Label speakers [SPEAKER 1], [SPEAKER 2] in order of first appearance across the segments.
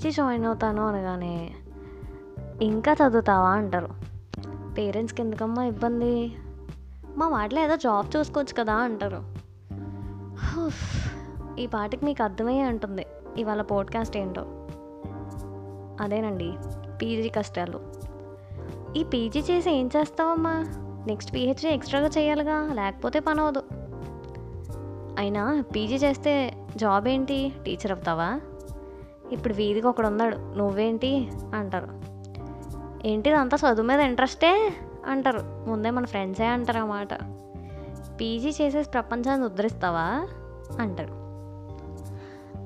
[SPEAKER 1] PG join అవుతాను అనగానే ఇంకా చదువుతావా అంటారు. పేరెంట్స్కి ఎందుకమ్మా ఇబ్బంది? మా వాటిలో ఏదో జాబ్ చూసుకోవచ్చు కదా అంటారు. ఈ పాటకి మీకు అర్థమయ్యే ఉంటుంది. ఇవాళ పోడ్కాస్ట్ ఏంటో. అదేనండి పీజీ కష్టాలు. ఈ పీజీ చేసి ఏం చేస్తావమ్మా? నెక్స్ట్ పిహెచ్డీ ఎక్స్ట్రాగా చేయాలిగా లేకపోతే పని అవదు అయినా పీజీ చేస్తే జాబ్ ఏంటి? టీచర్ అవుతావా? ఇప్పుడు వీధికి ఒకడు ఉన్నాడు. నువ్వేంటి? అంటారు. ఏంటి ఇదంతా చదువు మీద ఇంట్రెస్టే? అంటారు. ముందే మన ఫ్రెండ్సే అంటారు అన్నమాట. పీజీ చేసేసి ప్రపంచాన్ని ఉద్ధరిస్తావా? అంటారు.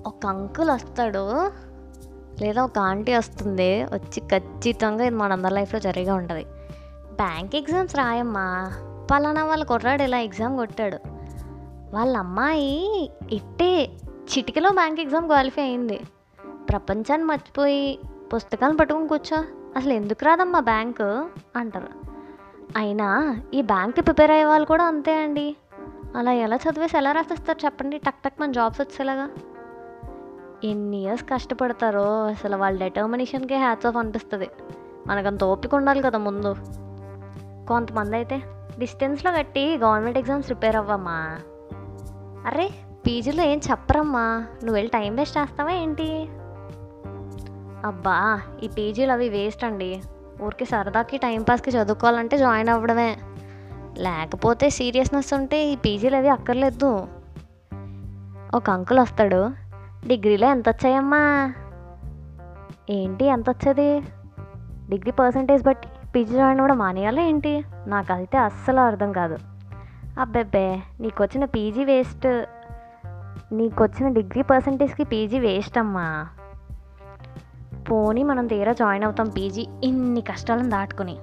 [SPEAKER 1] ఒక అంకుల్ వస్తాడు. లేదా ఒక ఆంటీ వస్తుంది. వచ్చి ఖచ్చితంగా ఇది మనందరి లైఫ్లో జరిగే ఉంటుంది. బ్యాంక్ ఎగ్జామ్స్ రాయమ్మా. పలానా వాళ్ళు కుర్రాడు ఇలా ఎగ్జామ్ కొట్టాడు. వాళ్ళ అమ్మాయి ఇట్టే చిటికలో బ్యాంక్ ఎగ్జామ్ క్వాలిఫై అయింది. ప్రపంచాన్ని మర్చిపోయి పుస్తకాలు పట్టుకుని కూర్చో. అసలు ఎందుకు రాదమ్మా బ్యాంకు అంటారు. అయినా ఈ బ్యాంక్కి ప్రిపేర్ అయ్యే వాళ్ళు కూడా అంతే అండి. అలా ఎలా చదివేసి ఎలా రాసేస్తారు చెప్పండి. టక్ టక్ మన జాబ్స్ వచ్చేలాగా. ఎన్ని ఇయర్స్ కష్టపడతారో అసలు వాళ్ళ డెటర్మినేషన్కే హ్యాట్స్ ఆఫ్ అనిపిస్తుంది. మనకంత ఓపిక ఉండాలి కదా ముందు. కొంతమంది అయితే డిస్టెన్స్లో కట్టి గవర్నమెంట్ ఎగ్జామ్స్ ప్రిపేర్ అవ్వమ్మా. అరే పీజీలో ఏం చెప్పరమ్మా. నువ్వు వెళ్ళి టైం వేస్ట్ చేస్తావా ఏంటి? అబ్బా ఈ పీజీలు అవి వేస్ట్ అండి. ఊరికి సరదాకి టైంపాస్కి చదువుకోవాలంటే జాయిన్ అవ్వడమే. లేకపోతే సీరియస్నెస్ ఉంటే ఈ పీజీలు అవి అక్కర్లేదు. ఒక అంకుల్ వస్తాడు. డిగ్రీలో ఎంత వచ్చాయమ్మా? ఏంటి ఎంత వచ్చేది? డిగ్రీ పర్సంటేజ్ బట్టి పీజీ జాయిన్ కూడా మానేయాలా ఏంటి? నాకు అయితే అస్సలు అర్థం కాదు. అబ్బెబ్బే నీకు వచ్చిన పీజీ వేస్ట్ నీకు వచ్చిన డిగ్రీ పర్సంటేజ్కి పీజీ వేస్ట్ అమ్మా. పోనీ మనం తీరా జాయిన్ అవుతాం పీజీ. ఇన్ని కష్టాలను దాటుకుని.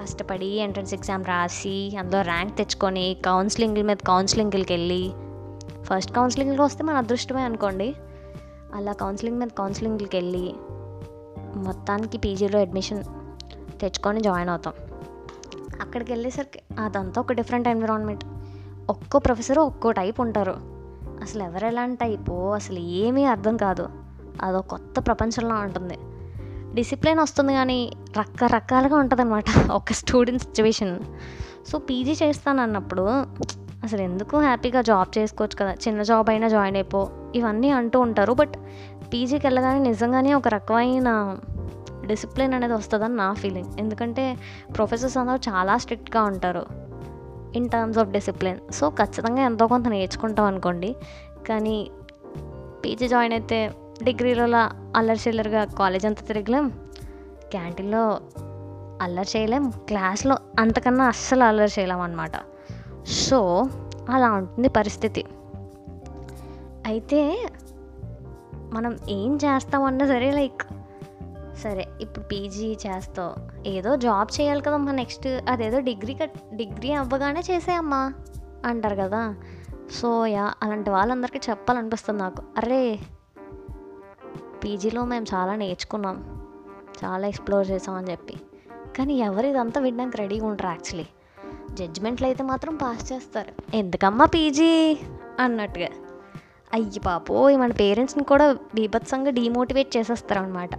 [SPEAKER 1] కష్టపడి ఎంట్రన్స్ ఎగ్జామ్ రాసి అందులో ర్యాంక్ తెచ్చుకొని కౌన్సిలింగ్ మీద కౌన్సిలింగ్కి వెళ్ళి ఫస్ట్ కౌన్సిలింగ్కి వస్తే మన అదృష్టమే అనుకోండి. అలా కౌన్సిలింగ్ మీద కౌన్సిలింగ్కి వెళ్ళి మొత్తానికి పీజీలో అడ్మిషన్ తెచ్చుకొని జాయిన్ అవుతాం. అక్కడికి వెళ్ళేసరికి అదంతా ఒక డిఫరెంట్ ఎన్విరాన్మెంట్. ఒక్కో ప్రొఫెసర్ ఒక్కో టైప్ ఉంటారు. అసలు ఎవరు ఎలాంటి టైపు అసలు ఏమీ అర్థం కాదు. అదో కొత్త ప్రపంచంలో ఉంటుంది. డిసిప్లిన్ వస్తుంది కానీ రకరకాలుగా ఉంటుంది అనమాట ఒక స్టూడెంట్ సిచ్యువేషన్. సో పీజీ చేస్తాను అన్నప్పుడు అసలు ఎందుకు హ్యాపీగా జాబ్ చేసుకోవచ్చు కదా చిన్న జాబ్ అయినా జాయిన్ అయిపో ఇవన్నీ అంటూ ఉంటారు. బట్ పీజీకి వెళ్ళగానే నిజంగానే ఒక రకమైన డిసిప్లిన్ అనేది వస్తుందని నా ఫీలింగ్. ఎందుకంటే ప్రొఫెసర్స్ అందరూ చాలా స్ట్రిక్ట్గా ఉంటారు in terms of discipline. So ఖచ్చితంగా ఎంతో కొంత నేర్చుకుంటాం అనుకోండి. కానీ పీజీ జాయిన్ అయితే డిగ్రీలలో అల్లరి చిల్లరగా కాలేజ్ అంతా తిరగలేం. క్యాంటీన్లో అల్లరి చేయలేం. క్లాస్లో అంతకన్నా అస్సలు అల్లరి చేయలేం అనమాట సో అలా ఉంటుంది పరిస్థితి. అయితే మనం ఏం చేస్తామన్నా సరే లైక్ సరే ఇప్పుడు పీజీ చేస్తావు ఏదో జాబ్ చేయాలి కదమ్మా నెక్స్ట్ అదేదో డిగ్రీ కట్ డిగ్రీ అవ్వగానే చేసేయమ్మా అంటారు కదా. సో యా అలాంటి వాళ్ళందరికీ చెప్పాలనిపిస్తుంది నాకు. అరే పీజీలో మేము చాలా నేర్చుకున్నాం. చాలా ఎక్స్ప్లోర్ చేసాం అని చెప్పి. కానీ ఎవరు ఇదంతా వినడానికి రెడీగా ఉంటారు యాక్చువల్లీ. జడ్జ్మెంట్లు అయితే మాత్రం పాస్ చేస్తారు. ఎందుకమ్మా పీజీ? అన్నట్టుగా. అయ్యి పాపోయ్ మన పేరెంట్స్ని కూడా బీభత్సంగా డీమోటివేట్ చేసేస్తారు అనమాట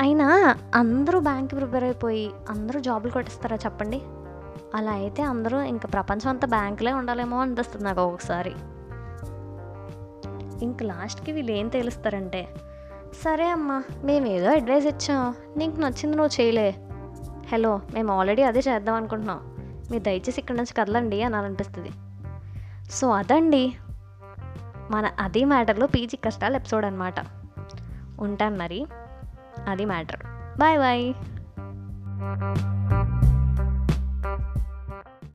[SPEAKER 1] అయినా అందరూ బ్యాంక్ ప్రిపేర్ అయిపోయి అందరూ జాబులు కొట్టిస్తారా చెప్పండి? అలా అయితే అందరూ ఇంకా ప్రపంచం అంతా బ్యాంకులే ఉండాలేమో అనిపిస్తుంది నాకు ఒకసారి. ఇంక లాస్ట్కి వీళ్ళు ఏం తెలుస్తారంటే సరే అమ్మా మేము ఏదో అడ్వైస్ ఇచ్చాం నీకు నచ్చింది నువ్వు చేయలే. హలో మేము ఆల్రెడీ అదే చేద్దాం అనుకుంటున్నాం. మీరు దయచేసి ఇక్కడ నుంచి కదలండి అని అనిపిస్తుంది సో అదండి మన అది మ్యాటర్లో పీజీ కష్టాలు ఎపిసోడ్ అనమాట ఉంటాను మరి. అది మ్యాటర్. Bye bye.